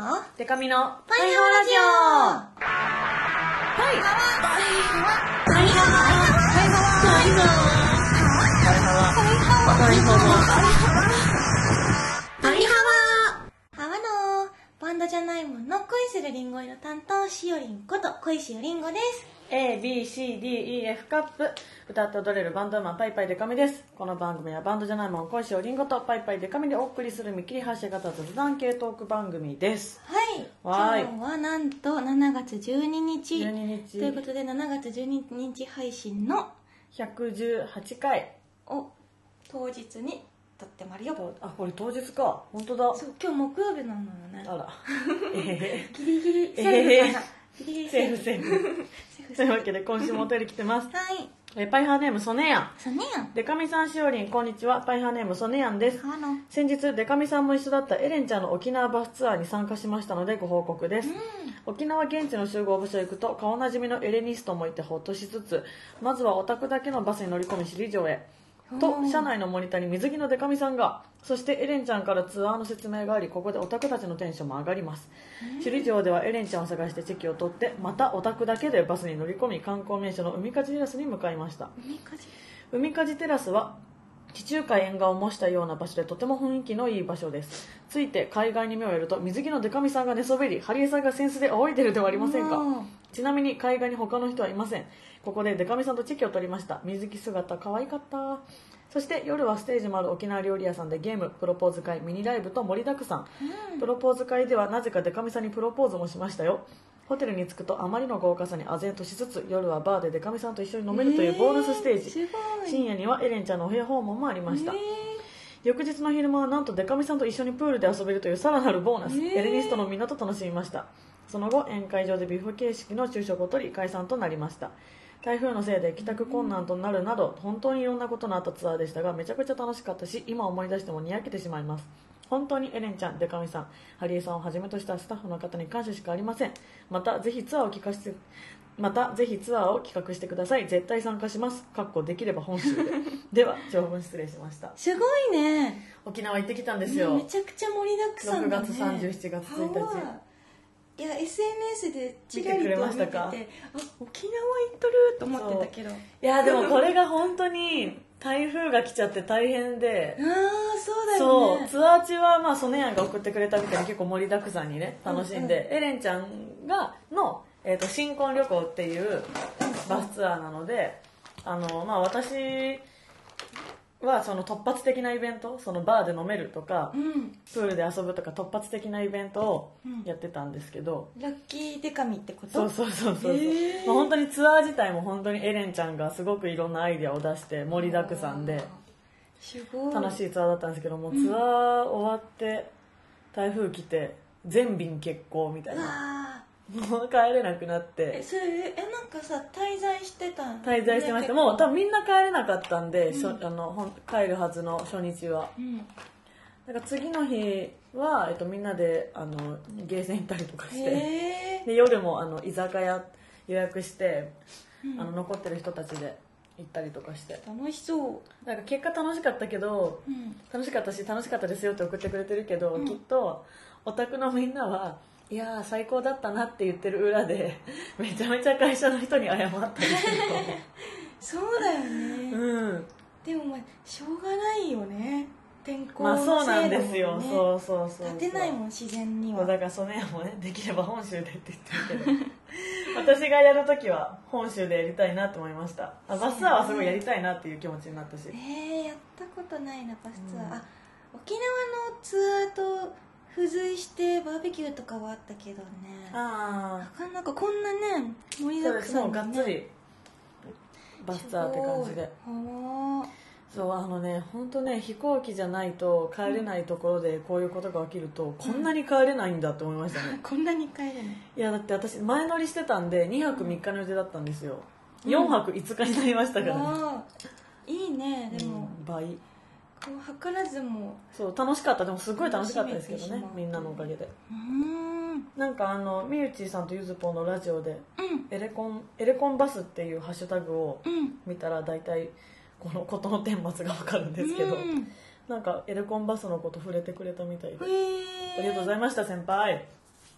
のデカミのパイハワラジオ。パイパイハワ。パイハワ。パイハワ。パイハパドじゃないもんの恋するりんごの担当しおりんこと恋しおりんごです。A, B, C, D, E, F カップ。歌って踊れるバンドマンパイパイデカミです。この番組はバンドじゃないもん恋しおりんごとパイパイデカミでお送りする見切り発車型雑談系トーク番組です。はい。今日はなんと7月12日。12日。ということで7月12日配信の118回。を当日に撮ってまるよあこれ当日か。本当だ。そう今日木曜日なのよね。あら。えギリギリ。えセーフかな、ギリギリセーフ。セーフセーフ。というわけで今週もお便り来てます。はい。えパイハーネームソネヤン。そうねやんでか美さんしおりんこんにちは。パイハーネームソネヤンです。先日デカミさんも一緒だったエレンちゃんの沖縄バスツアーに参加しましたのでご報告です、沖縄現地の集合場所へ行くと顔なじみのエレニストもいてほっとしつつまずはオタクだけのバスに乗り込み首里城へとおー車内のモニターに水着のデカミさんがそしてエレンちゃんからツアーの説明がありここでオタクたちのテンションも上がります。首里城ではエレンちゃんを探してチェキを取ってまたオタクだけでバスに乗り込み観光名所の海かじテラスに向かいました。海風海かじテラスは地中海沿岸を模したような場所でとても雰囲気のいい場所です。ついて海岸に目をやると水着のデカミさんが寝そべりハリエさんがセンスで仰いでるではありませんか。うん。ちなみに海岸に他の人はいませんここでデカミさんとチェキを取りました。水着姿可愛かった。そして夜はステージもある沖縄料理屋さんでゲームプロポーズ会ミニライブと盛りだくさん。プロポーズ会ではなぜかデカミさんにプロポーズもしましたよ。ホテルに着くとあまりの豪華さに唖然としつつ夜はバーでデカミさんと一緒に飲めるというボーナスステージ、えー深夜にはエレンちゃんのお部屋訪問もありました、え翌日の昼間はなんとデカミさんと一緒にプールで遊べるというさらなるボーナス、えー。エレニストのみんなと楽しみました。その後宴会場でビュッフェ形式の昼食をとり解散となりました台風のせいで帰宅困難となるなど本当にいろんなことのあったツアーでしたがめちゃくちゃ楽しかったし今思い出してもにやけてしまいます。本当にエレンちゃん、デカミさん、ハリエさんをはじめとしたスタッフの方に感謝しかありません。またぜひツアーを企画してまたぜひツアーを企画してください。絶対参加します。かっこできれば本州で。では長文失礼しました。すごいね。沖縄行ってきたんですよ、めちゃくちゃ盛りだくさんだね。6月30 7月1日いや SNS でチラリと見てくれま見ててしたかあ沖縄行っとると思ってたけど。あいやでもこれが本当に台風が来ちゃって大変で。あーそうだそうよねツアー中はまあソネヤンが送ってくれたみたいに結構盛りだくさんにね楽しんで、うんエレンちゃんがの、えー、と新婚旅行っていうバスツアーなのであの、まあ、私はその突発的なイベントそのバーで飲めるとかうん。プールで遊ぶとか突発的なイベントをうん。やってたんですけど、ラッキーデカミってこと？そうそうそうそう。そう、へー。まあ、本当にツアー自体も本当にエレンちゃんがすごくいろんなアイデアを出して盛りだくさんで。すごい。楽しいツアーだったんですけども、ツアー終わって台風来て全便欠航みたいうなわもう帰れなくなっーえてそれえなんかさ滞在してたん？滞在してました。ねもう多分みんな帰れなかったんで、しょうん。あのほん帰るはずの初日は。うん。だから次の日は、えっと、みんなであのゲーセン行ったりとかして。で夜もあの居酒屋予約して、うん。あの残ってる人たちで行ったりとかして。楽しそう。なんか結果楽しかったけどうん。楽しかったし楽しかったですよって送ってくれてるけど、うん。きっとオタクのみんなはいやー最高だったなって言ってる裏で めちゃめちゃ会社の人に謝ったりす そうだよね、るとうん。でもまあしょうがないよね。天候まあのせいそうなんだもんですよ、ねそうそうそう。立てないもん自然には。だからその辺もねできれば本州でって言ってるけど。私がやるときは本州でやりたいなと思いました。あバスツアーはすごいやりたいなっていう気持ちになったしえー、やったことないなバスツアー、うん。あ沖縄のツアーと付随してバーベキューとかはあったけどね。あなかなかこんなね盛りだくさんがっつりバスツアーって感じで。そうあのね本当ね飛行機じゃないと帰れないところでこういうことが起きると、こんなに帰れないんだって思いましたね。あ こんなに帰れない。いやだって私前乗りしてたんで2泊3日の予定だったんですよ、うん。4泊5日になりましたからね、いいねでも、うん倍図らずもそう楽しかった。でもすごい楽しかったですけどねみんなのおかげで。うーん。うんなんかあのみゆちーさんとゆずぽんのラジオでエレコンエレコンバスっていうハッシュタグをうん。見たら大体この事の顛末がわかるんですけど、うん。なんかエレコンバスのこと触れてくれたみたいで、ありがとうございました先輩。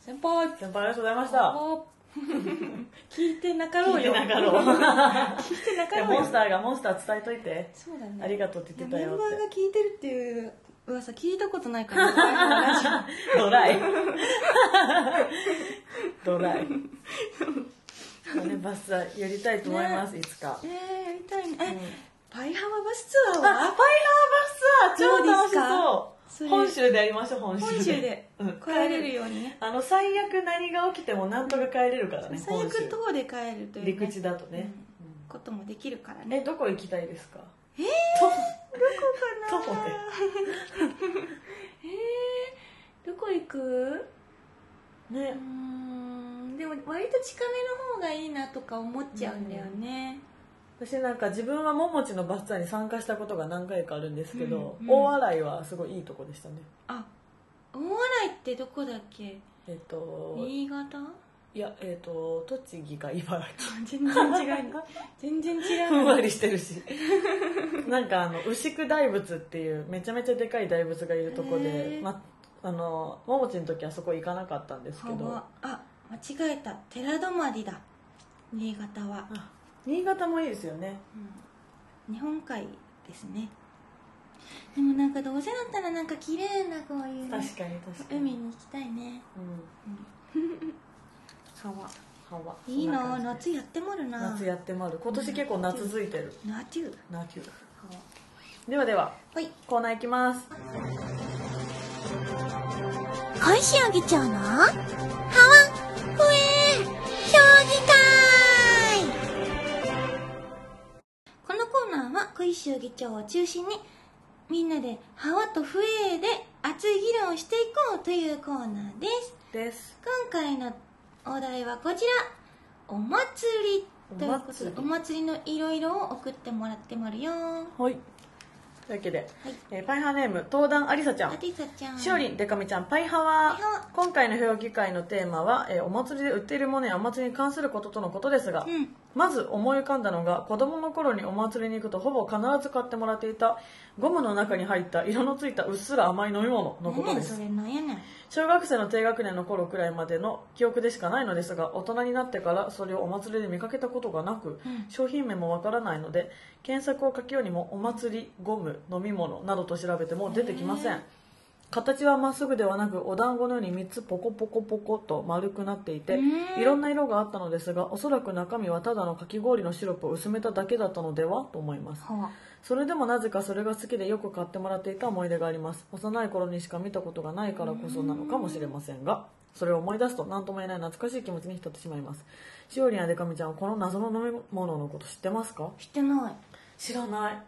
先輩。先輩ありがとうございました。お 聞いてなかろうよ。聞いてなかろう。聞いてなかろうよ。モンスターがモンスター伝えといて。そうだね。ありがとうって言ってたよメンバーが聞いてるっていう噂聞いたことないから ドライ。ドライ。ねバスやりたいと思います、いつか。えー、やりたいね。え、うん。パイハワバスツアーあ、パイハーはバスツアー超楽しそう本州でやりましょう本州で。帰れるようにね。あの最悪何が起きてもなんとか帰れるからね最悪本州。島で帰るという、ね、陸地だとね、うん。こともできるからうんね。えどこ行きたいですか？えー、とどこかな？えー、どこ行く？うねーんでも割と近めの方がいいなとか思っちゃうんだよね、私なんか自分はももちのバスツアーに参加したことが何回かあるんですけど、うんうん。大洗はすごいいいとこでしたね。あ大洗ってどこだっけ？えっと新潟？いやえっと栃木か茨城。全然違う全然違う ふんわりしてるし。なんかあの牛久大仏っていうめちゃめちゃでかい大仏がいるとこへでー。まあのももちの時はそこ行かなかったんですけど。はあ間違えた。寺泊だ。新潟は、あ新潟もいいですよね。うん。日本海ですね。でもなんかどうせだったらなんか綺麗なこういうね確かに確かに。海に行きたいね。うん。川。はわいいな夏やってもるな。夏やってまる。今年結構夏続いてる。夏。夏。ではでははい。コーナー行きます。返しあげちゃうのハワコーナーは小石議長を中心にみんなでハワとフエで熱い議論をしていこうというコーナーです。です。今回のお題はこちら。お祭りということでおお祭りのいろいろを送ってもらってもらうよ。ははいというわけで、い。えーパイハーネーム東壇ありさちゃん。あてさちゃん。しおりん、でかみちゃん、パイハワ。パイハワ今回の評議会のテーマは、えーお祭りで売っているものやお祭りに関することとのことですが、うん。まず思い浮かんだのが子供の頃にお祭りに行くとほぼ必ず買ってもらっていたゴムの中に入った色のついたうっすら甘い飲み物のことです。何やそれなんやねん。小学生の低学年の頃くらいまでの記憶でしかないのですが大人になってからそれをお祭りで見かけたことがなく、うん。商品名もわからないので検索をかけようにもお祭りゴム飲み物などと調べても出てきません。形はまっすぐではなくお団子のように3つポコポコポコと丸くなっていてうん。いろんな色があったのですがおそらく中身はただのかき氷のシロップを薄めただけだったのではと思います。はわそれでもなぜかそれが好きでよく買ってもらっていた思い出があります。幼い頃にしか見たことがないからこそなのかもしれませんがそれを思い出すと何とも言えない懐かしい気持ちに浸ってしまいます。しおりんやでかみちゃんはこの謎の飲み物のこと知ってますか？知ってない。知らない。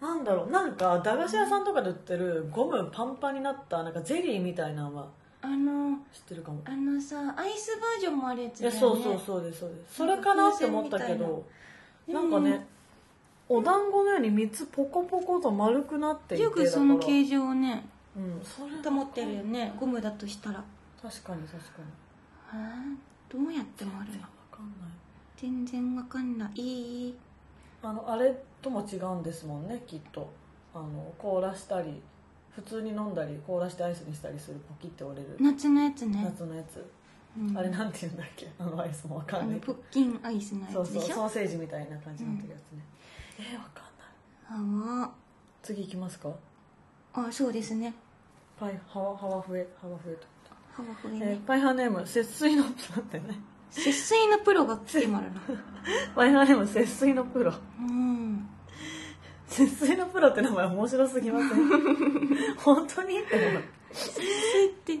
なんだろう。なんか駄菓子屋さんとかで売ってるゴムパンパンになったなんかゼリーみたいなのはあの知ってるかも。あのさアイスバージョンもあるやついだよね。やそうそうそうですそうです。それかなって思ったけどなんかねお団子のように3つポコポコと丸くなっていてよくその形状をねうんそれ保ってるよねゴムだとしたら。確かに確かに。はあどうやって丸いわかんない。全然わかんない。あのあれとも違うんですもんねきっと。あの凍らしたり普通に飲んだり凍らしてアイスにしたりするポキって折れる。夏のやつね、夏のやつ、うん。あれなんて言うんだっけ？あのアイスもわかあんないプッキンアイスのやつでしょ？ソーセージみたいな感じになってるやつね、えー、わかんない。は次行きますか？ああそうですね。パイハワハワフエハワフエと、ハワフエえねーパイハーネーム節水の待ってね。節水のプロが来てもらうな。パイハーネーム節水のプロ。うん。節水のプロって名前面白すぎません？本当に？って思う。節水って。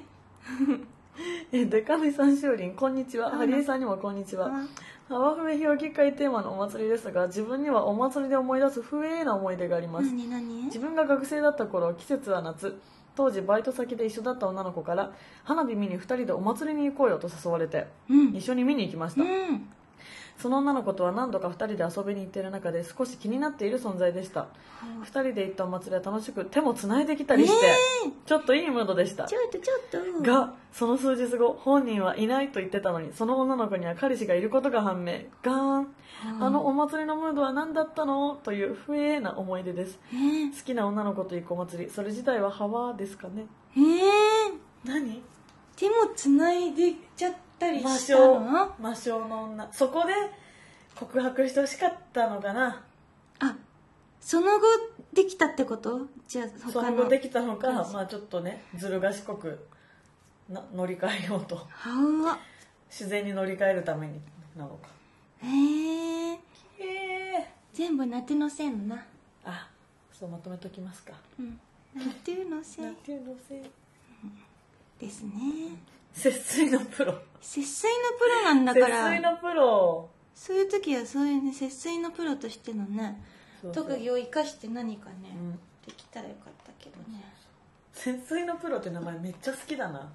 えデカミさんしおりんこんにちは。あハリエさんにもこんにちはあハワフメ評議会テーマのお祭りですが自分にはお祭りで思い出す不栄な思い出があります。何何？自分が学生だった頃季節は夏。当時バイト先で一緒だった女の子から花火見に2人でお祭りに行こうよと誘われてうん一緒に見に行きました、うんその女の子とは何度か2人で遊びに行っている中で少し気になっている存在でした。2人で行ったお祭りは楽しく手もつないできたりして、ちょっといいムードでした。ちょっとちょっと。がその数日後本人はいないと言ってたのにその女の子には彼氏がいることが判明。ガーン。あのお祭りのムードは何だったの？という不栄な思い出です。え。ー、好きな女の子と行くお祭りそれ自体はハワーですかね。えー、何？手もつないでちゃったり魔性の？魔性の女。そこで告白してほしかったのかな？あその後できたってこと？じゃあそ他の。の後できたのか？まあちょっとねずる賢くな乗り換えようと。はわ自然に乗り換えるためになのか。へえ。全部ナテのせいのな。あそうまとめときますか。うん。ナテのせいなんてのせいですね節水のプロ。節水のプロなんだから。節水のプロ。そういう時はそういうね節水のプロとしてのね特技を生かして何かね、うん。できたらよかったけどね。節水のプロって名前めっちゃ好きだな、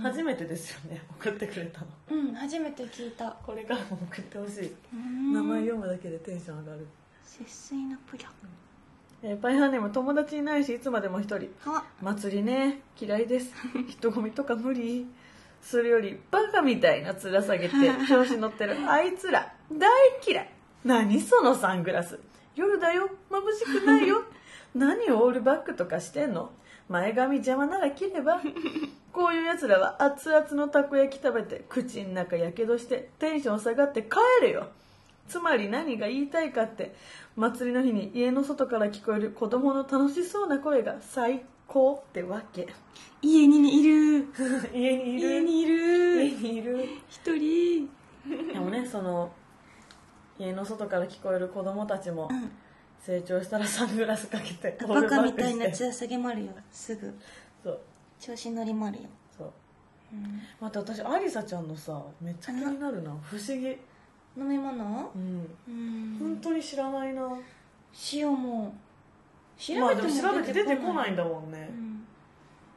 初めてですよね。送ってくれたの。うん初めて聞いた。これからも送ってほしい、うん。名前読むだけでテンション上がる、節水のプロ。えーパイハーネーム友達いないしいつまでも一人。は。祭りね。嫌いです。人混みとか無理するよりバカみたいな面下げて調子乗ってる。あいつら大嫌い。何そのサングラス。夜だよ。眩しくないよ。何をオールバックとかしてんの。前髪邪魔なら切れば。こういうやつらは熱々のたこ焼き食べて口の中やけどしてテンション下がって帰れよ。つまり何が言いたいかって祭りの日に家の外から聞こえる子供の楽しそうな声が最高ってわけ。家にいる。家にいる。家にいる。家にいる。一人。でもねその家の外から聞こえる子供たちもうん。成長したらサングラスかけてバカみたいなオールバックして面下げまるよ。す ぐそう。調子乗りまるよ、そう。うん、また私アリサちゃんのさめっちゃ気になるな。不思議。飲み物？うん。うん。本当に知らないな、塩も調べても調べて出てこないい、んだもんね、うん、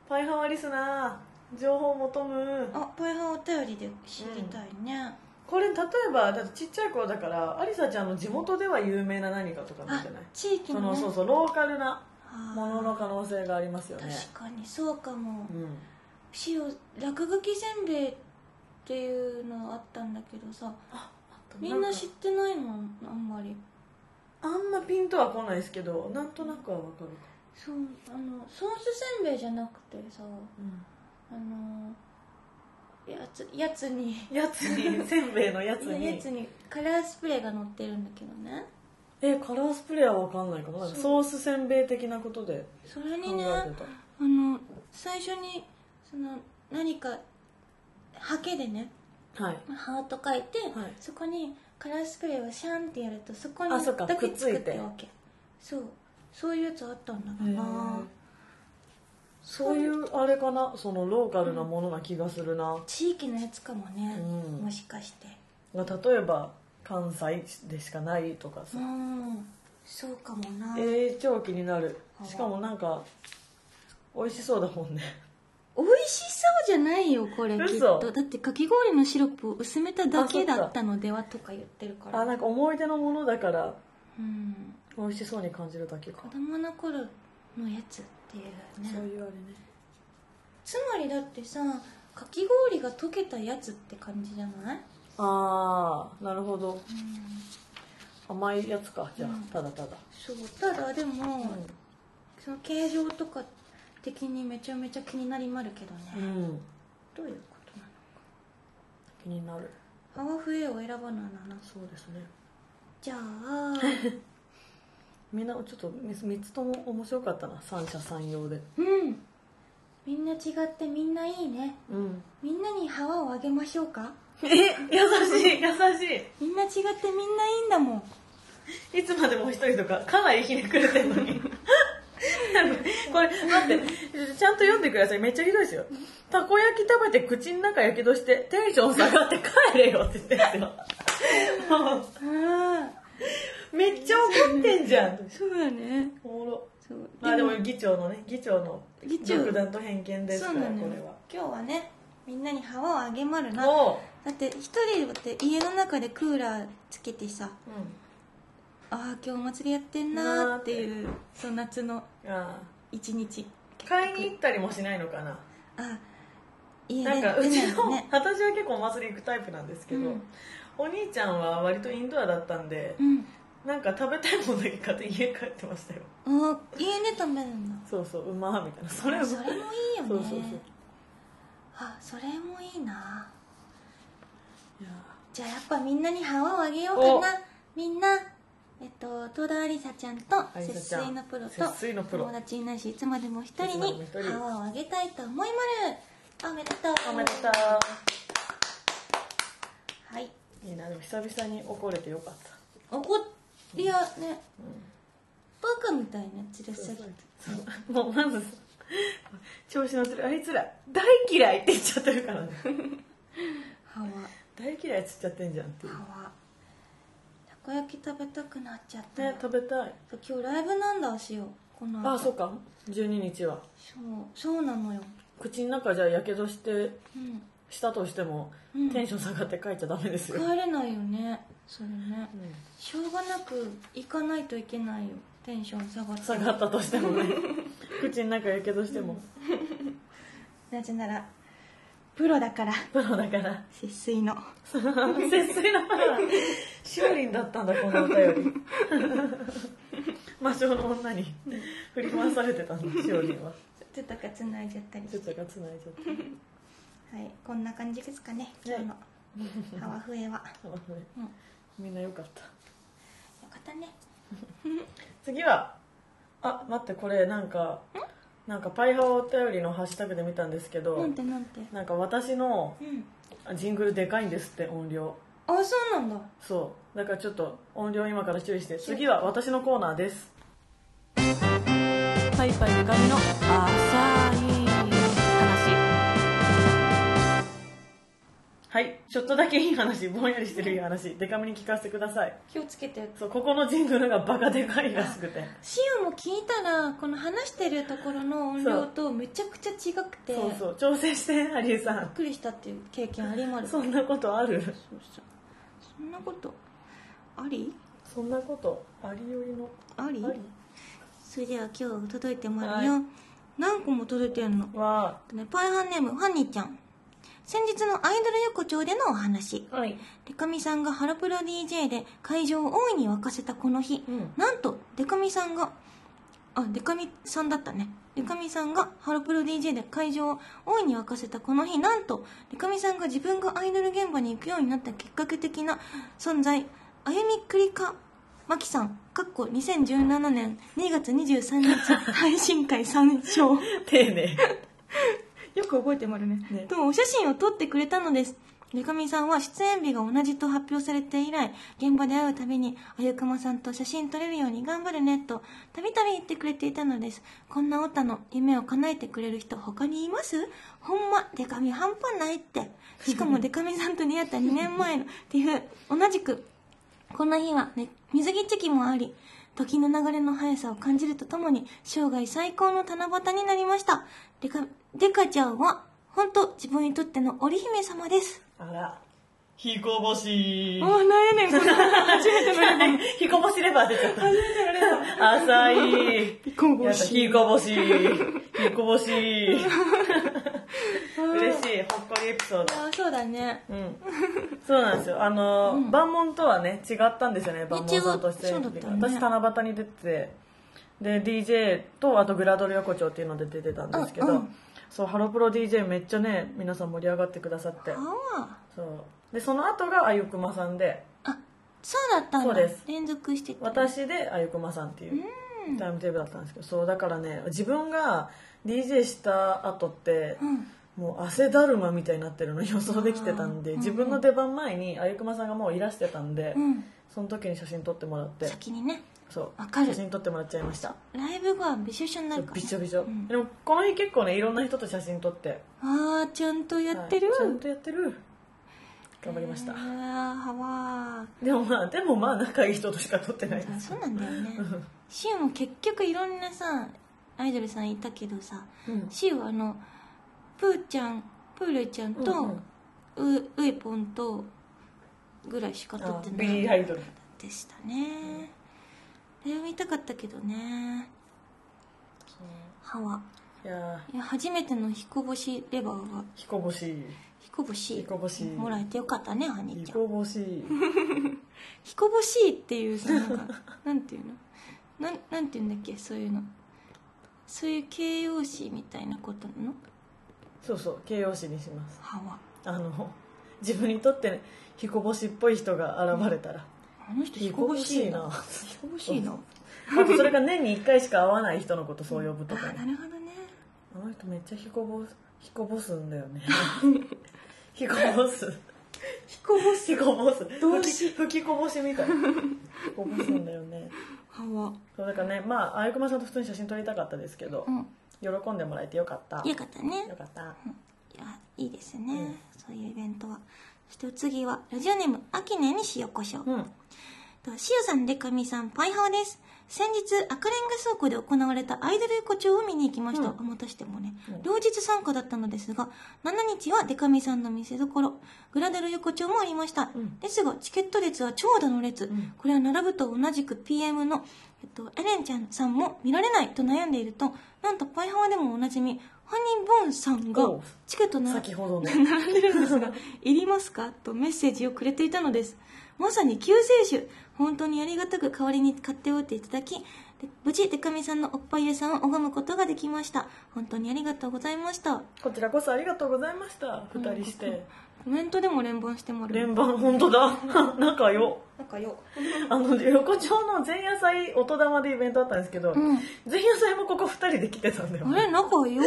パイハワリスナー情報求む。あパイハーお便りで知りたいね、これ例えばだってちっちゃい頃だからアリサちゃんの地元では有名な何かとかなんあじゃない？地域の、ね、そのそうそうローカルなものの可能性がありますよね。確かにそうかも。うん。塩落書きせんべいっていうのあったんだけどさ。みんな知ってないのあんまりあんまピンとは来ないですけどなんとなくはわかるか。そうあのソースせんべいじゃなくてさあのやつやつに。やつに せんべいのやつやにつにカラースプレーが乗ってるんだけどね。えカラースプレーはわかんないかもなソースせんべい的なことでそれ考にねあの最初にその何かハケでねはい。ハート書いて、はい。そこにカラースプレーをシャンってやるとそこにだけくっつい作ってわけ。そう。そういうやつあったんだかへなー。そういうあれかな？そのローカルなものな気がするな、地域のやつかもね、うん。もしかして。例えば関西でしかないとかさ、うん。そうかもな、えー、超気になる。あしかもなんか美味しそうだもんね美味しそうじゃないよこれきっ嘘と。だってかき氷のシロップを薄めただけだったのではとか言ってるから。あなんか思い出のものだからうん。美味しそうに感じるだけか。子供の頃のやつっていうね。そういうあれね。つまりだってさかき氷が溶けたやつって感じじゃない？ああなるほど。うん。甘いやつかじゃあ、うん。ただただ。そうただでも、うその形状とか的にめちゃめちゃ気になりまるけどね、ん、うん、どういうことなの気になる。ハワフエを選ばなななそうですね。じゃあ。みんなちょっと 3, つとも面白かったな。三者三様で。うん。みんな違ってみんないいね。うん。みんなにハワをあげましょうか。え優しい優しみんな違ってみんないいんだもん。いいつまでも一人とかかなりひねくれてんのにこれ待ってちゃんと読んでください。めっちゃひどいですよ。たこ焼き食べて口の中やけどしてテンション下がって帰れよって言ってるんですよ。めっちゃ怒ってんじゃん。あそうだね。おもろ。まあでも議長のね議長の議長。独断と偏見ですからこれは。今日はねみんなにハワをあげまるな。だって一人で家の中でクーラーつけてさうああ今日お祭りやってんなーっていうそう夏の。んあ一日。あ買いに行ったりもしないのかな。あ家なんかうちの、ね。私は結構お祭り行くタイプなんですけど、うん。お兄ちゃんは割とインドアだったんで、うん。なんか食べたいものだけ買って家帰ってましたよ。あー家で食べるんだ。そうそううまーみたいな。それうまそれもいいよね。そうそうそう。あそれもいいな。じゃあやっぱみんなにハワをあげようかな。みんなえっと戸田ありさちゃんと節水のプロと友達になしいつまでも一人いつまでにも一人。ハワをあげたいと思いまるおめでとう。おめでとはい、ういいなでも久々に怒れてよかった。怒りやね、バカみたいなやつでさそうもうまずさ調子乗ってる。あいつら大嫌いって言っちゃってるからね。ハワ。大嫌いっつっちゃってんじゃんっていうこ焼き食べたくなっちゃったの。ね食べたい。そう今日ライブなんだしよこの後。あそうか。12日は。そうそうなのよ。口の中じゃやけどしてうん。したとしても、うん。テンション下がって帰っちゃダメですよ、帰れないよねそれね。うん。しょうがなく行かないといけないよ。テンション下がって。下がったとしてもね。口の中やけどしても、なぜならプロだから。プロだから。節水の。節水だからしおりんだったんだこの歌より。魔性の女に振り回されてたんだしおりんは。ちょっとかつないじゃったりして。ちょっとがつないじゃってはいこんな感じですかね今日の。ハワフエは。うん。よみんなよかった。かったね。次は。あ待ってこれなんかなんかパイハワお便りのハッシュタグで見たんですけどなんてなんて？なんか私のうん。ジングルでかいんですって音量。あそうなんだ。そう。だからちょっと音量今から注意して。次は私のコーナーです。パイパイでかみの浅いはいちょっとだけいい話ぼんやりしてるいい話デカミに聞かせてください。気をつけて。そうここのジングルがバカでかいらしくて。シオも聞いたらこの話してるところの音量とめちゃくちゃ違くて。そうそう調整してハリエさん。びっくりしたっていう経験ありますそんなことある？そうそう。そんなこと。あり？そんなことありよりの？あり？それでは今日届いてもらうよ、何個も届いてんの。はねパイハンネームファニーちゃん先日のアイドル横丁でのお話。はい。デカミさんがハロプロ DJ で会場を大いに沸かせたこの日、うん。なんとデカミさんがあデカミさんだったね。デカミさんがハロプロ DJ で会場を大いに沸かせたこの日。なんとデカミさんが自分がアイドル現場に行くようになったきっかけ的な存在。あゆみくりかまきさん。かっこ2017年2月23日配信会参照。丁寧よく覚えてもらうね。ねとお写真を撮ってくれたのです。デカミさんは出演日が同じと発表されて以来現場で会うたびにあゆくまさんと写真撮れるように頑張るねとたびたび言ってくれていたのです。こんなオタの夢を叶えてくれる人他にいます？ほんまデカミ半端ないって。しかも デカミさんと出会った2年前のティフ同じくこの日は、ね、水着チェキもあり時の流れの速さを感じるとともに生涯最高の七夕になりました。デカデカちゃんは本当自分にとっての織姫様です。あら。彦星。あなんやねんこれ初めてのレ彦星レバー出ちゃった。初めてのレバ浅い彦星。やった彦星。彦星。嬉しいほっこりエピソード。あそうだね。うん、そうなんですよ。あの、うん。万門とはね違ったんですよね万門さんとして、私七夕に出てて。で DJ とあとグラドル横丁っていうので出てたんですけど、そうハロプロ DJ めっちゃね皆さん盛り上がってくださって。そう。でその後があゆくまさんで。あそうだったんだ。そうです。連続してた私であゆくまさんっていうタイムテーブルだったんですけど。そうだからね自分が DJ した後ってうん。もう汗だるまみたいになってるの予想できてたんで。あー。自分の出番前にあゆくまさんがもういらしてたんで、うん。その時に写真撮ってもらって。先にねそう。わかる。写真撮ってもらっちゃいました。ライブ後はびしょびしょになるからびしょびしょ、うん。でもこの日結構ねいろんな人と写真撮って。ああちゃんとやってる、はい。ちゃんとやってる。頑張りました。ああはわでもまあでもまあ仲いい人としか撮ってないです。あそうなんだよね。シウも結局いろんなさアイドルさんいたけどさうん。シウはあのプーちゃんプールちゃんと、うんうウエポンとぐらいしか撮あってなビリー・いアイドル。でしたね、あれを見たかったけどね。歯は。いやいや初めての彦星レバーが彦星。彦星。彦星。もらえてよかったねハニーちゃん。彦星。彦星っていうさなんか なんていうの？なんなんていうんだっけそういうの。そういう形容詞みたいなことなの？そうそう形容詞にします。は。わあの自分にとって、ね、彦星っぽい人が現れたら、あの人彦星いな。彦星いな。あとそれが年に1回しか会わない人のことそう呼ぶとあか。ねなるほどね。あの人めっちゃ彦ボス彦ボスんだよね。彦ボス彦星彦ボス動詞吹きこぼしみたい。彦ボスんだよね。はわ。そうだからねまああゆくまさんと普通に写真撮りたかったですけど、うん。喜んでもらえてよかった。よかったね。よかった。いやいいですね、うん。そういうイベントはそしてお次はラジオネームあきねに塩コショウ。うん。としおさんでかみさんパイハワです。先日赤レンガ倉庫で行われたアイドル横丁を見に行きました、うん。あまたしてもね。うん。両日参加だったのですが7日はデカミさんの見せ所グラデル横丁もありました、うん。ですがチケット列は長蛇の列、ん。これは並ぶと同じく PM の、えっと、エレンちゃんさんも見られないと悩んでいるとなんとパイハワでもおなじみハニーボーンさんがチケットな先ほどの。並んでるんですが「いりますか?」とメッセージをくれていたのです。まさに救世主。本当にありがたく代わりに買っておいていただきで無事デカミさんのおっぱい屋さんを拝むことができました。本当にありがとうございました。こちらこそありがとうございました。二人して。コメントでも連番してもらう。連番本当だ。仲よなんかよあの横丁の前夜祭音玉でイベントあったんですけど、うん。前夜祭もここ二人で来てたんだよ。あれ仲よ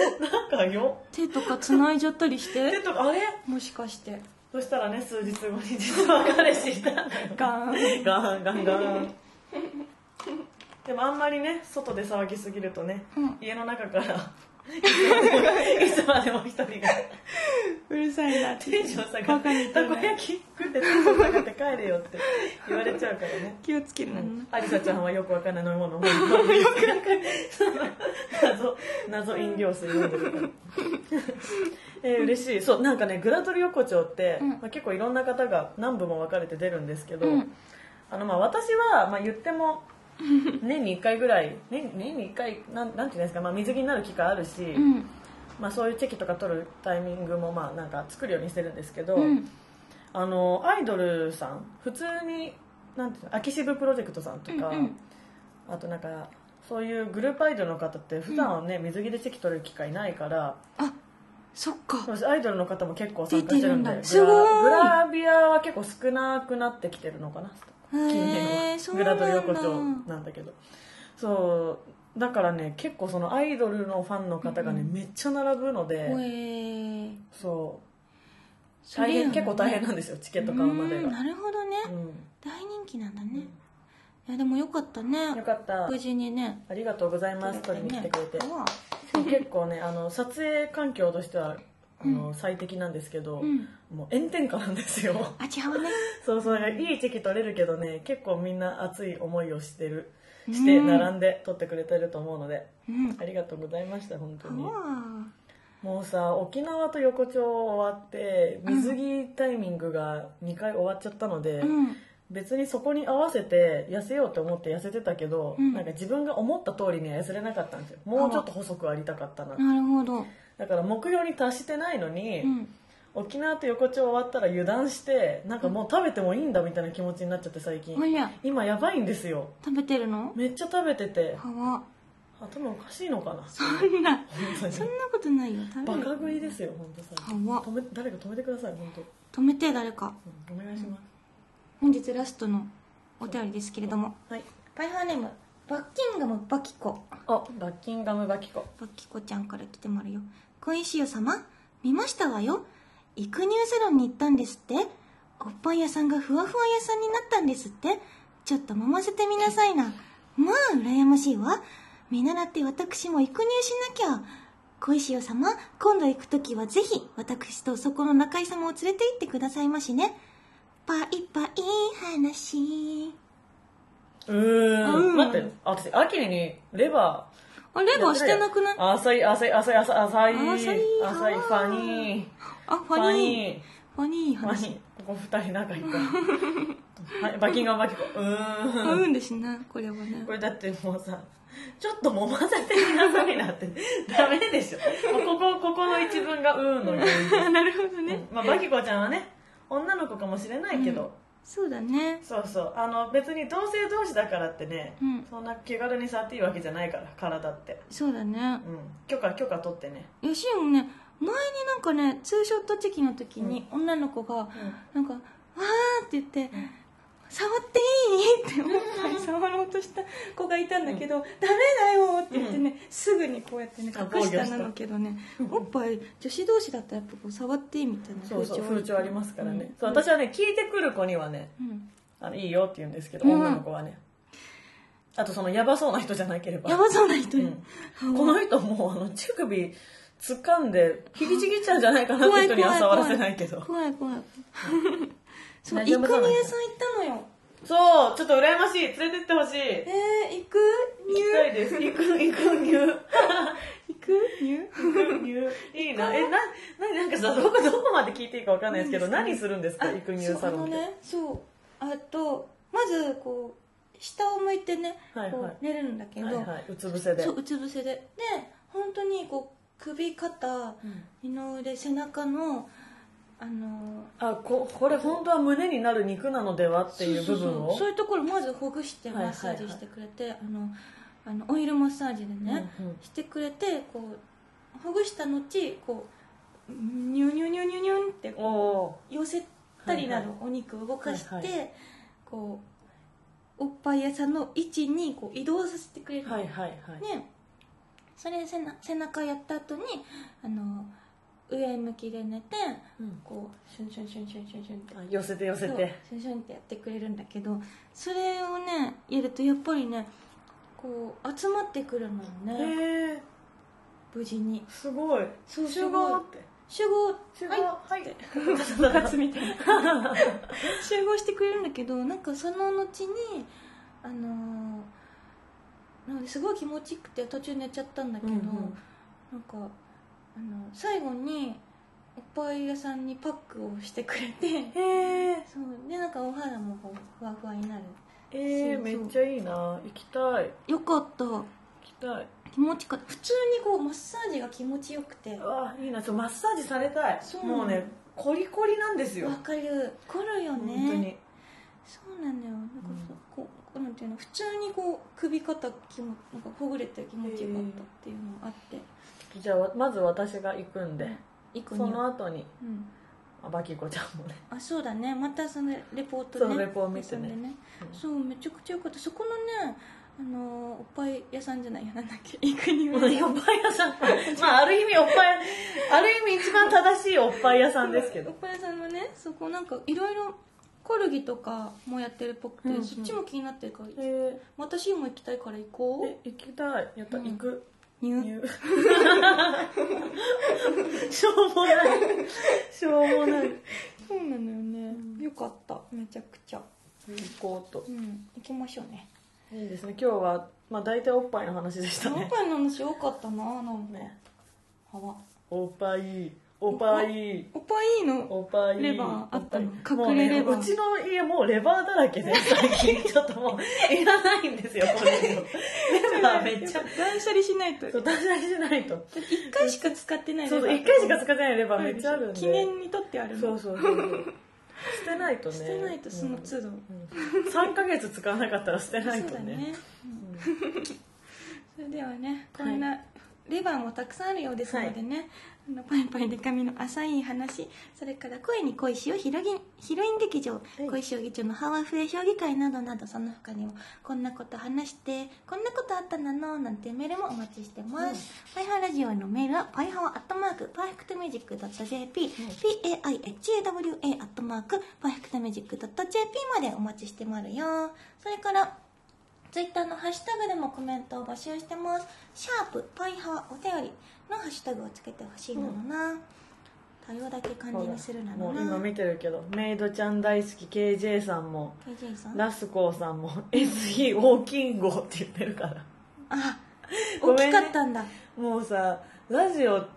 仲よ手とか繋いじゃったりしでてとかあれ？もしかして。そしたらね数日後に実は彼氏いたんだよ。ガーン。ガンガンガン。でもあんまりね外で騒ぎすぎるとね、うん。家の中からいつまでも一人が。うるさいなテンション下がってたこ焼き食ってテンション下がって帰れよって言われちゃうからね。気をつけるな、アリサちゃんはよくわかんない飲み物を。飲んでるよくわかんない。謎謎飲料水飲んでるから。えー嬉しい。そうなんかねグラドル横丁って、うん。まあ、結構いろんな方が何部も分かれて出るんですけど、うん。あのまあ私は、まあ、言っても 年に1回ぐらい年年に1回なんなんていうんですか、まあ、水着になる機会あるし、うん。まあ、そういうチェキとか取るタイミングもまあなんか作るようにしてるんですけど、うん。あのアイドルさん普通になんていうの秋渋プロジェクトさんとか、うんうん。あとなんかそういうグループアイドルの方って普段はね、水着でチェキ取れる機会ないからあそっか。アイドルの方も結構参加してるんでグラビアは結構少なくなってきてるのかな近へ年はグラド横丁なんだけど。そう。だからね結構そのアイドルのファンの方がね、うんめっちゃ並ぶので、ほえー。そう。大変結構大変なんですよチケット買うまでが。うんなるほどね、うん。大人気なんだね、いやでもよかったね。よかった。無事にね。ありがとうございます。取りに来てくれて。結構ねあの撮影環境としてはあの、最適なんですけど、うん。もう炎天下なんですよ。あ違うね。そうそういいチェキ取れるけどね結構みんな熱い思いをしてるして並んで撮ってくれてると思うのでうん。ありがとうございました本当に。もうさ沖縄と横丁終わって水着タイミングが2回終わっちゃったので、うん。別にそこに合わせて痩せようと思って痩せてたけど、うん。なんか自分が思った通りには痩せれなかったんですよ。もうちょっと細くありたかったななるほどだから目標に達してないのに、うん。沖縄と横丁終わったら油断してなんかもう食べてもいいんだみたいな気持ちになっちゃって最近。おりゃ今やばいんですよ。食べてるの？めっちゃ食べてて。頭おかしいのかな？そんなそんなことないよ。バカ食いですよ本当さ。止め誰か止めてください本当、止めて誰か。うんお願いします、本日ラストのお便りですけれども。はい。パイハーネームバッキンガムバキコ。あバッキンガムバキコ。バキコちゃんから来てもらうよ。小石よ様見ましたわよ。育乳サロンに行ったんですって。おっぱい屋さんがふわふわ屋さんになったんですって。ちょっと揉ませてみなさいな。まあ羨ましいわ。見習って私も育乳しなきゃ。小石よ様今度行く時はぜひ私とそこの中井様を連れて行ってくださいましね。パイパイ話うーん。うん。待ってあ私秋にレバあレバーしてなくない？ー浅い浅い浅い浅い浅い。浅い。浅いファニー。あファニー。ファニー。ファ話。ニー。ここ二人仲いいから。はいバッキンガムバキコうーん。合うんですなこれはね。これだってもうさちょっと揉ませてみなさいなって。ダメでしょ。もうここここの一文が「うーん」の原因。で すなるほどね、うん。まあ、バキコちゃんはね女の子かもしれないけど、そうだね。そうそう。あの別に同性同士だからってね、うん。そんな気軽に触っていいわけじゃないから体って。そうだね。うん。許可許可取ってね。よしもね前になんかねツーショットチェキの時に女の子がなんか「わー」って言って「触っていい?」って思ったり触ろうとした子がいたんだけど「ダメだよ」って言ってねすぐにこうやってねあ隠したなのけどねおっぱい女子同士だったらやっぱこう触っていいみたいなそうそう風潮ありますからね、うん。そう私はね聞いてくる子にはねうん。あのいいよって言うんですけど、うん。女の子はね。あとそのヤバそうな人じゃなければ。やばそうな人この人もうあの乳首掴んで引きちぎっちゃうんじゃないかなって人には触らせないけど。怖い怖いそう大イクニエさん行ったのよそうちょっと羨ましい。連れてってほしい。えー、行く？行きたいです。行く行く入行く？入行く入いいな。えなななんかさどこどこまで聞いていいかわかんないですけど何何するんですか？行く入そうあのサロンって、ねそう。あとまずこう下を向いてね、はいはい。こう寝るんだけど、はいはい。うつ伏せで。そううつ伏せで。で本当にこう首肩うん。二の腕背中のあのあここれ本当は胸になる肉なのではっていう部分を？そうそうそう。いうところまずほぐしてはいはいマッサージしてくれて、あのあのオイルマッサージでね、うんうん。してくれてこうほぐした後こうニュニュニュニュニュンっておこおう寄せたりなるはいお肉を動かして、はいはこうおっぱい屋さんの位置にこう移動させてくれる。の、はいはいはい、ね。それで背な背中やった後にあの上向きで寝てうん。こうシュンシュンシュンシュンシュンシュンって。あ寄せて寄せて。シュンシュンってやってくれるんだけどそれをねやるとやっぱりねこう集まってくるのよね。へえ。無事に。すごい。そう集合って。集合。集合。はい。はい。って部活みたいな。集合してくれるんだけどなんかその後にあのーなのですごい気持ちよくて途中寝ちゃったんだけど、うんうん。なんかあの最後におっぱい屋さんにパックをしてくれてへえそう。でなんかお肌もこうふわふわになる。えー、そうそう。めっちゃいいな。行きたい。よかった。行きたい。気持ちよか普通にこうマッサージが気持ちよくて。うわいいな。ちょマッサージされたい。そう。もうねコリコリなんですよ。わかる。来るよね。本当に。そうなんだよ。なんかそう、こうなんていうの？普通にこう首肩気もなんかほぐれて気持ちよかったっていうのがあってじゃあまず私が行くんで。そ行くにの後にうん。あバキコちゃんもね。あそうだね。またそのレポートね。そうレポを見てね。挟んでうん。そうめちゃくちゃよかった。そこのねあのーおっぱい屋さんじゃないやなんだっけ？行くにおっぱい屋さん。まあある意味おっぱいある意味一番正しいおっぱい屋さんですけど。おっぱい屋さんのねそこなんかいろいろコルギとかもやってるっぽくて、うんうん。そっちも気になってるから、え私も行きたいから行こー、え行きたい。やった、うん行くう入入しょうもない。しょうもない。そうなのよね、よかった。めちゃくちゃ。行こうと。うん。行きましょうね。いいですね。今日はまあ大体おっぱいの話でしたおっねぱいの話多かったな。なんか、ね。おっぱいおっぱい。おっぱい。の？おっぱい。レバーあったの？隠れレバー。ね、うちの家もうレバーだらけで最近。ちょっともう いらないんですよこれ。レ バー めっちゃ。断捨離しないと。そう断捨離しないと。1回しか使ってないそうー1回しか使ってないレバーめっちゃあるんで。記念にとってあるの。そうそうそうそう。捨てないとね。捨てないとその都度、うん。3ヶ月使わなかったら捨てないそうだとねね、うん。それではねこんな、レバーもたくさんあるようですのでね、あのパイパイデカミの浅い話。それから声に恋しをヒロギンヒロイン劇場、い。恋将棋長のハワフエ評議会などなどその他にもこんなこと話してこんなことあったなのなんてメールもお待ちしてます、パイハワラジオへのメールはパイハワアットマークパーフェクトミュージック .jp、paihawa アットマークパーフェクトミュージック .jp までお待ちしてまるよ。それからツイッターのハッシュタグでもコメントを募集してます。シャープパイハワお便りのハッシュタグをつけてほしいのな。お便りだけ漢字にするなのな。もう今見てるけどメイドちゃん大好き KJ さんも KJ さん？ラスコーさんも SE 大きんごって言ってるからあ、大きかったんだ。もうさラジオっ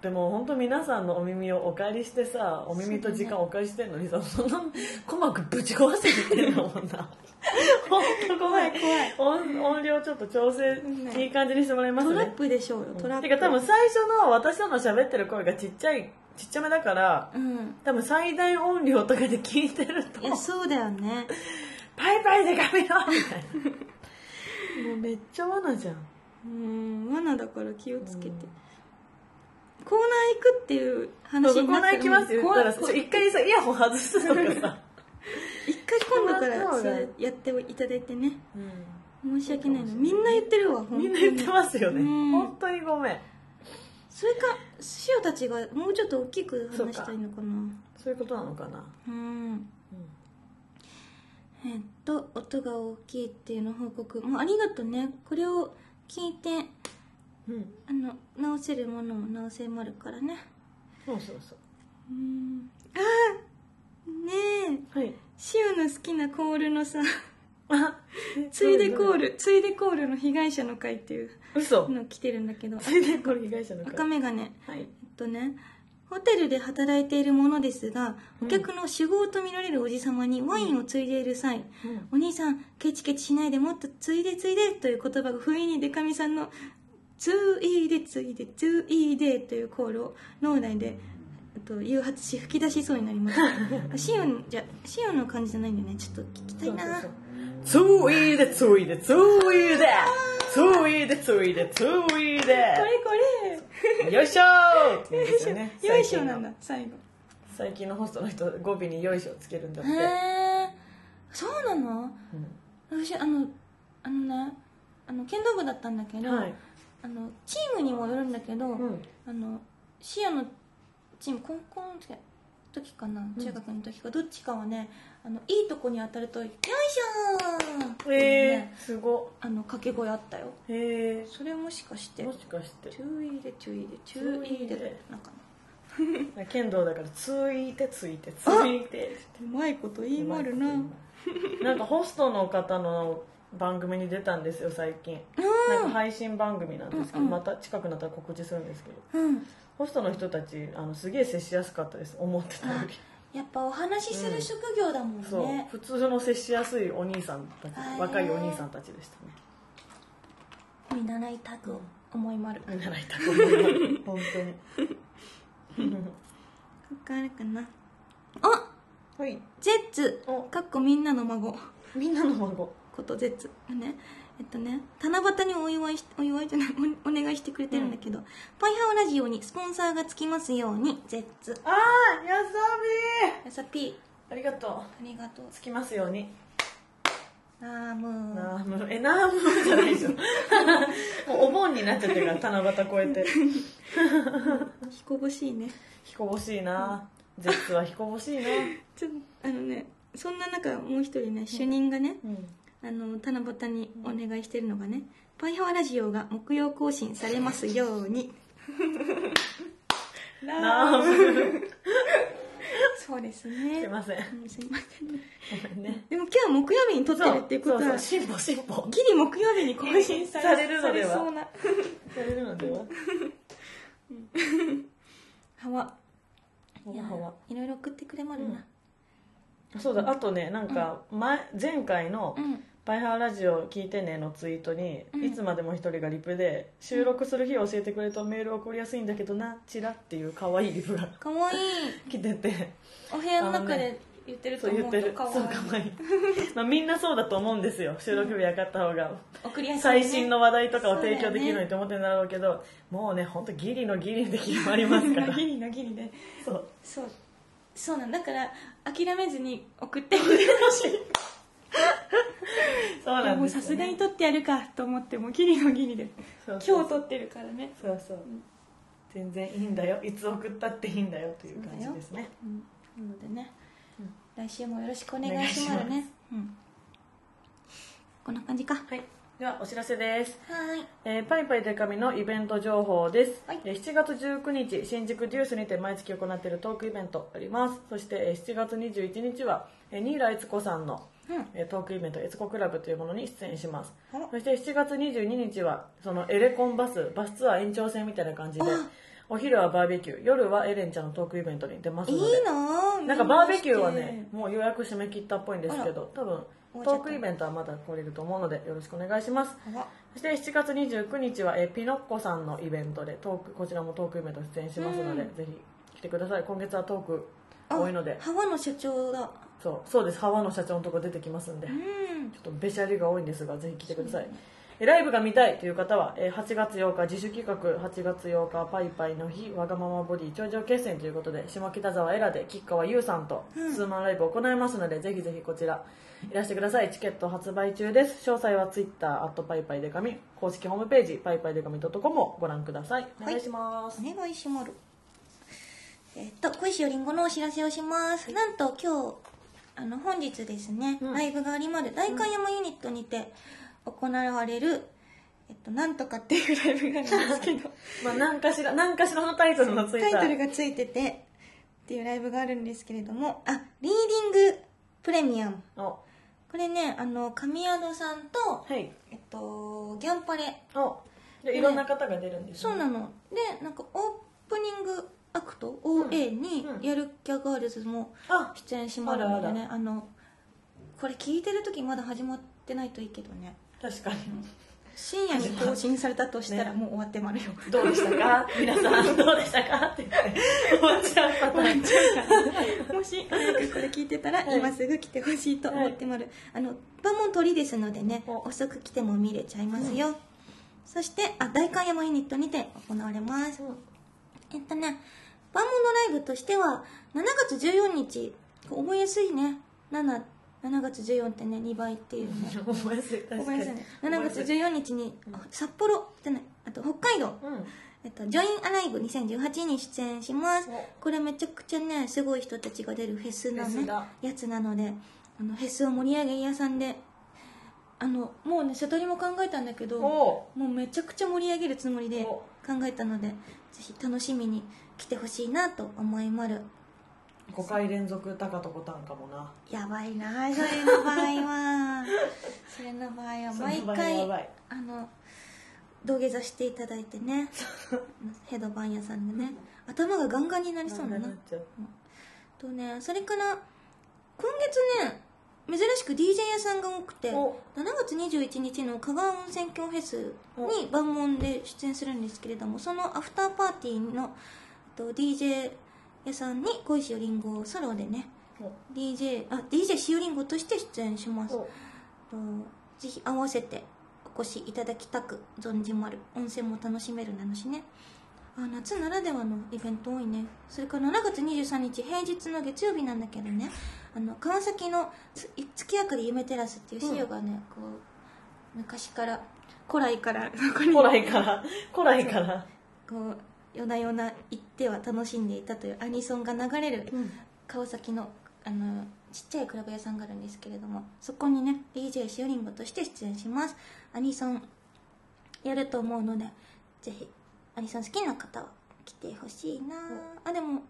てもう本当皆さんのお耳をお借りしてさお耳と時間をお借りしてんのにさそんな鼓膜ぶち壊せて言ってんだもんな。本当ごめん音音量ちょっと調整ねいい感じにしてもらいますトラッねプでしょうよ、トラップ。てか多分最初の私との喋ってる声がちっちゃいちっちゃめだからうん。多分最大音量とかで聞いてるといや、そうだよね。パイパイでかみよみたいな。もうめっちゃ罠じゃん。うん、罠だから気をつけて。コーナー行くっていう話になってナー行きますったら一回さイヤホン外すとかさ、一回今度からやっていただいてね。うん。申し訳ないのみんな言ってるわみんな言ってますよね。うん。本当にごめん。それか塩たちがもうちょっと大きく話したいのかな。そういうことなのかな、うん。えっと音が大きいっていうの報告。もうありがとうね。これを聞いてうん、あの直せるものも直せまるからね。そうそうそう。うん。あーねえ。はい。塩の好きなコールのさ。あ ついでコールルついでコールの被害者の会っていう嘘の来てるんだけど。ついでこれ被害者の会赤眼鏡はい。えっとねホテルで働いているものですがお客の酒豪と見られるおじさまにワインをついでいる際、うん。お兄さんケチケチしないでもっとついでついでという言葉が不意にデカミさんのついでついでついでというコールを脳内でと誘発し吹き出しそうになりました シオンじゃシオンの感じじゃないんだよね。ちょっと聞きたいな。ついでついでついでついで。ついでついこで。れこれ。よいしょ。ーって言うんですよね。よいしょなんだ最後。最近のホストの人語尾によいしょつけるんだって、へえそうなの？うん。私あのあのねあの剣道部だったんだけど、はいあのチームにもよるんだけど、うん。あの視野のチーム高校の時かな中学の時か、どっちかはねあのいいとこに当たると「よいしょー!」へえねすご。あの掛け声あったよ。へえそれもしかしてもしかして。注意で注意で注意で。なんか 剣道だからついてついてついて。うまいこと言いまるな。なんかホストの方の番組に出たんですよ最近。なんか配信番組なんですけど、うんうん。また近くなったら告知するんですけど。うん。ホストの人たちあのすげえ接しやすかったです思ってたよりやっぱお話しする職業だもんね、そう。普通の接しやすいお兄さんたち若いお兄さんたちでしたね。見習いたく思いまる。見習いたく思います。本当に。わかるかな。あはい。ゼッツ。お。かっこみんなの孫。みんなの孫ことゼッツがねえっとね七夕にお祝いしお祝いじゃないおお願いしてくれてるんだけど、パイハオラジオにスポンサーがつきますようにゼッツああやさびやさぴー。ありがとう。ありがとう。つきますように。あーもうナームえナームじゃないでしょもうお盆になっちゃってるから七夕超えて。彦星いね。彦星いな。ゼッツは彦星いな。ちょっとあのねそんな中もう一人ね主任がね、うんあの七夕にお願いしてるのがね「パイハワラジオが木曜更新されますように」ナームそうですすねいません。うんすいませんね。ごめんね。でも今日は木曜日に撮ってるっていうことはそうそう進歩進歩ギリ木曜日に更新されるのでは。されそうなされるのでは。ハワ。いいろいろ送ってくれまるな。そうだ。あとねなんか前前回のうん「パイハーラジオ聞いてね」のツイートに、うんいつまでも一人がリプで収録する日を教えてくれとメール送りやすいんだけどなチラっていう可愛いリプがかわいい来ててお部屋の中で言ってるとそう言ってる思うかわそう可愛いまあみんなそうだと思うんですよ収録日やかった方が送りやすい、ね、最新の話題とかを提供できるのにと思ってるんだろうけどもうね本当ギリのギリで決まりますからギリのギリでそうそうそうなんだから諦めずに送ってみてほしい そうなんですさすがに撮ってやるかと思ってもギリのギリで。今日撮ってるからね。そうそう。全然いいんだよ。いつ送ったっていいんだよという感じですね。うん。なのでね、うん。来週もよろしくお願いしますね。うん。こんな感じか。ははいではお知らせです。ーい。えーパイパイデカミのイベント情報です、はい。えー7月19日新宿デュースにて毎月行っているトークイベントあります。そしてえー7月21日は、えー、新浦悦子さんの、うんえートークイベント悦子クラブというものに出演します。そして7月22日はそのエレコンバスバスツアー延長戦みたいな感じであ。お昼はバーベキュー夜はエレンちゃんのトークイベントに出ますいので。いなぁなんかバーベキューはねもう予約締め切ったっぽいんですけど多分トークイベントはまだ来れると思うのでよろしくお願いします。そして7月29日はえーピノッコさんのイベントでトークこちらもトークイベント出演しますので、うん。ぜひ来てください。今月はトーク多いので。ハワの社長だそうそうです。ハワの社長のとこ出てきますんで、ちょうんっとべしゃりが多いんですがぜひ来てください、えライブが見たいという方は、えー8月8日自主企画8月8日パイパイの日わがままボディ頂上決戦ということで下北沢エラで吉川優さんとツーマンライブを行いますので、ぜひぜひこちらいらしてください。チケット発売中です。詳細は Twitter アットパイパイデカミ公式ホームページパイパイデカミ .com をご覧ください。お願いします、お願いします。えっと、小石よりんごのお知らせをします。なんと今日、あの、本日ですね、うん。ライブがありまる大観山ユニットにて行われる、えっと、なんとかっていうライブがあるんですけど、まあ、何かしら何かしらのタイトルのついた。タイトルがついてて、っていうライブがあるんですけれども、あ、リーディングプレミアム。お。これね、あの、神宿さんと、はい。えっと、ギャンパレ。いろんな方が出るんです、そうなの。でなんかオープニングアクト？OA にうん。やるキャガールズもあ出演しますのでね。あのこれ聞いてる時まだ始まってないといいけどね。確かに。深夜に更新されたとしたらね。もう終わってまるよ。どうでしたか？皆さんどうでしたか？って終わっちゃうパターンもし早くこれ聞いてたらはい。今すぐ来てほしいと思ってまる、あの場も鳥ですのでねお。遅く来ても見れちゃいますよ、そしてあ大観山ユニットにて行われます、えっとね、バーモンドライブとしては、7月14日、覚えやすいね。7、7月14ってね、2倍っていうね。覚えやすい。覚えやすいね。7月14日に、札幌じゃない、あと北海道、うん。えっと、ジョインアライブ2018に出演します。お。これめちゃくちゃね、すごい人たちが出るフェスのねやつなので、あの、フェスを盛り上げ屋さんで、あの、もうね、瀬戸りも考えたんだけど、もおうめちゃくちゃ盛り上げるつもりでお。考えたので、ぜひ楽しみに来てほしいなと思いまる。5回連続高とボタンかもな。やばいな。それの場合は。それの場合は毎回あの土下座していただいてね。ヘドバン屋さんでね。頭がガンガンになりそうだな。っちゃう。とねそれから今月ね珍しく DJ 屋さんが多くて7お月21日の香川温泉郷フェスに万門で出演するんですけれどもそのアフターパーティーのと DJ 屋さんに小石よりんごをソロでねお。DJ あ DJ しおりんごとして出演します。ぜひ合わせてお越しいただきたく存じまる。温泉も楽しめるなのしね。あ夏ならではのイベント多いね。それから7月23日平日の月曜日なんだけどねあの川崎のつ月明かり夢テラスっていう資料がね、こう昔から古来から古来から古来から。こう夜な夜な行っては楽しんでいたというアニソンが流れるうん。川崎のあのちっちゃいクラブ屋さんがあるんですけれどもそこにね DJ しおりんごとして出演します。アニソンやると思うのでぜひアニソン好きな方は来てほしいな。あでもこ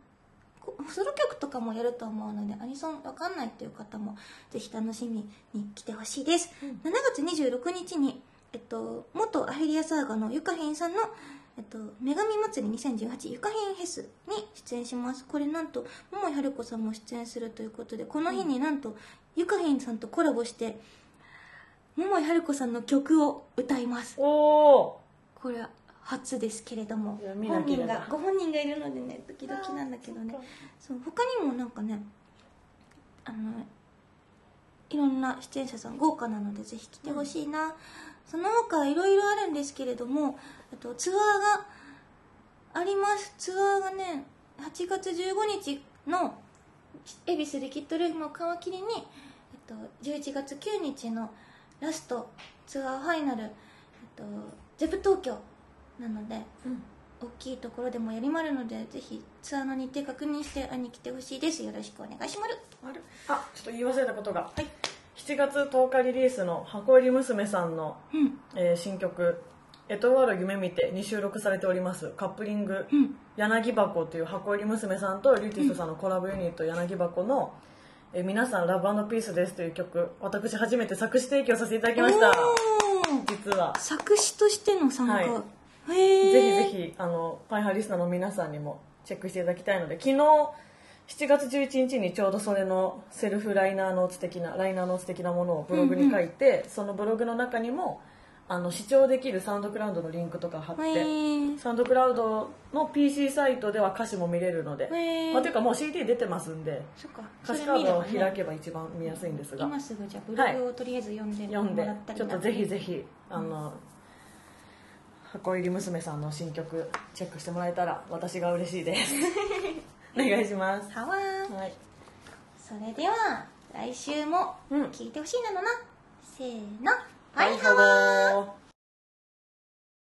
ソロ曲とかもやると思うのでアニソンわかんないっていう方もぜひ楽しみに来てほしいです、うん。7月26日に、えっと、元アヘリアサーガのゆかひんさんのえっと、女神祭り2018ゆかひんフェスに出演します。これなんと桃井春子さんも出演するということでこの日になんとゆかひんさんとコラボして桃井春子さんの曲を歌います。おおこれは初ですけれども本人がご本人がいるのでねドキドキなんだけどね。そう他にもなんかねあのいろんな出演者さん豪華なのでぜひ来てほしいな、その他いろいろあるんですけれどもあとツアーがあります。ツアーがね8月15日の恵比寿リキッドルームを皮切りに、えっと、11月9日のラストツアーファイナル、えっと、ゼブ東京なのでうん。大きいところでもやりまるのでぜひツアーの日程確認して会いに来てほしいです。よろしくお願いします。あるあちょっと言い忘れたことが、はい、7月10日リリースの箱入り娘さんの、うん。えー新曲「エトワール夢見て」に収録されております。カップリングうん「柳箱」という箱入り娘さんとリューティストさんのコラボユニット「柳箱の」えー皆さんラブピースです」という曲私初めて作詞提供させていただきました。実は。作詞としての参加、はいぜひぜひあのパイハーリスナーの皆さんにもチェックしていただきたいので昨日7月11日にちょうどそれのセルフライナーノーツ的なライナーノーツ的なものをブログに書いて、そのブログの中にもあの視聴できるサウンドクラウドのリンクとか貼って、サウンドクラウドの PC サイトでは歌詞も見れるので、まあ、というかもう CD 出てますんでそっか。歌詞カードを開けけば一番見やすいんですが、今すぐじゃあブログをとりあえず読んで読んでもらったりちょっとぜひぜひあの、箱入り娘さんの新曲チェックしてもらえたら私が嬉しいです。お願いします。はわー。はい。それでは来週もうん。聞いてほしいなのな、せーの。バイハワー